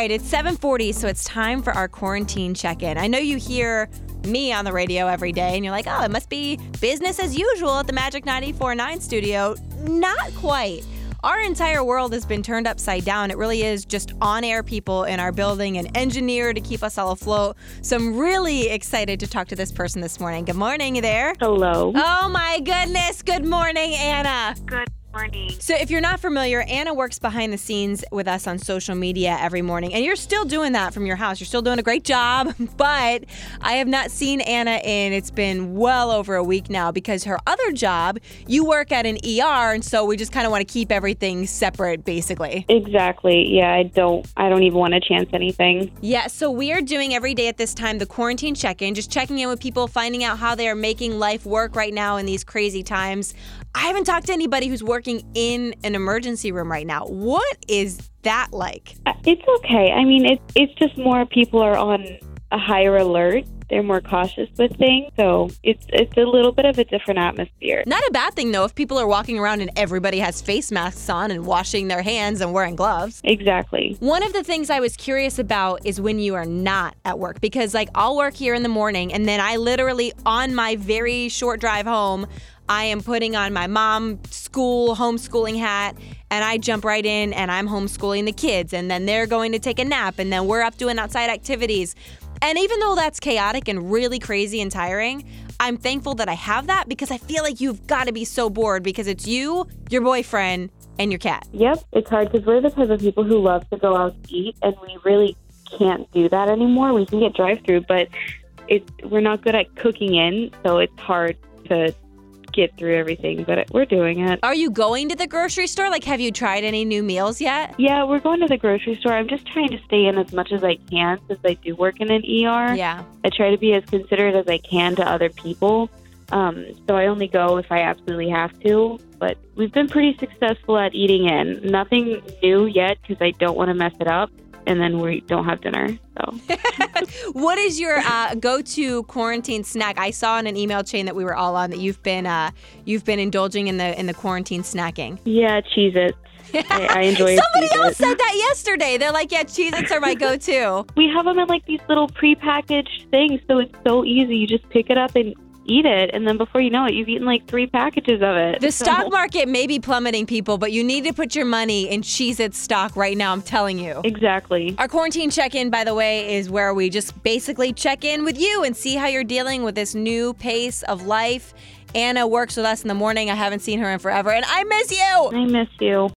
right, it's 7:40, so it's time for our quarantine check-in. I know you hear me on the radio every day and you're like, "Oh, it must be business as usual at the Magic 94.9 studio." Not quite. Our entire world has been turned upside down. It really is just on air people in our building, an engineer to keep us all afloat. So I'm really excited to talk to this person this morning. Good morning you there. Hello. Oh my goodness. Good morning, Ana. Good morning. So, if you're not familiar, Ana works behind the scenes with us on social media every morning, and you're still doing that from your house. You're still doing a great job, but I have not seen Ana in it's been well over a week now because her other job, you work at an ER, and so we just kind of want to keep everything separate, basically. Exactly. Yeah, I don't I don't even want to chance anything. Yeah, so we are doing every day at this time the quarantine check in, just checking in with people, finding out how they are making life work right now in these crazy times. I haven't talked to anybody who's working in an emergency room right now. What is that like? Uh, It's okay. I mean, it's it's just more people are on a higher alert. They're more cautious with things, so it's it's a little bit of a different atmosphere. Not a bad thing though if people are walking around and everybody has face masks on and washing their hands and wearing gloves. Exactly. One of the things I was curious about is when you are not at work because like I'll work here in the morning and then I literally on my very short drive home I am putting on my mom school homeschooling hat and I jump right in and I'm homeschooling the kids and then they're going to take a nap and then we're up doing outside activities. And even though that's chaotic and really crazy and tiring, I'm thankful that I have that because I feel like you've got to be so bored because it's you, your boyfriend, and your cat. Yep, it's hard because we're the type of people who love to go out to eat, and we really can't do that anymore. We can get drive-through, but it we're not good at cooking in, so it's hard to get through everything. But we're doing it. Are you going to the grocery store? Like, have you tried any new meals yet? Yeah, we're going to the grocery store. I'm just trying to stay in as much as I can since I do work in an ER. Yeah. I try to be as considerate as I can to other people. Um, so I only go if I absolutely have to. But we've been pretty successful at eating in. Nothing new yet because I don't want to mess it up. And then we don't have dinner. So What is your uh, go-to quarantine snack? I saw in an email chain that we were all on that you've been uh, you've been indulging in the in the quarantine snacking. yeah, Cheez-It. I, I enjoy Somebody else said that yesterday. They're like, yeah, Cheez-Its are my go-to. We have them in like these little pre-packaged things, so it's so easy. You just pick it up and eat it, and then before you know it, you've eaten like three packages of it. The So- stock market may be plummeting, people, but you need to put your money in Cheez-Its stock right now. I'm telling you. Exactly. Our quarantine check in, by the way, is where we just basically check in with you and see how you're dealing with this new pace of life. Ana works with us in the morning. I haven't seen her in forever, and I miss you. I miss you.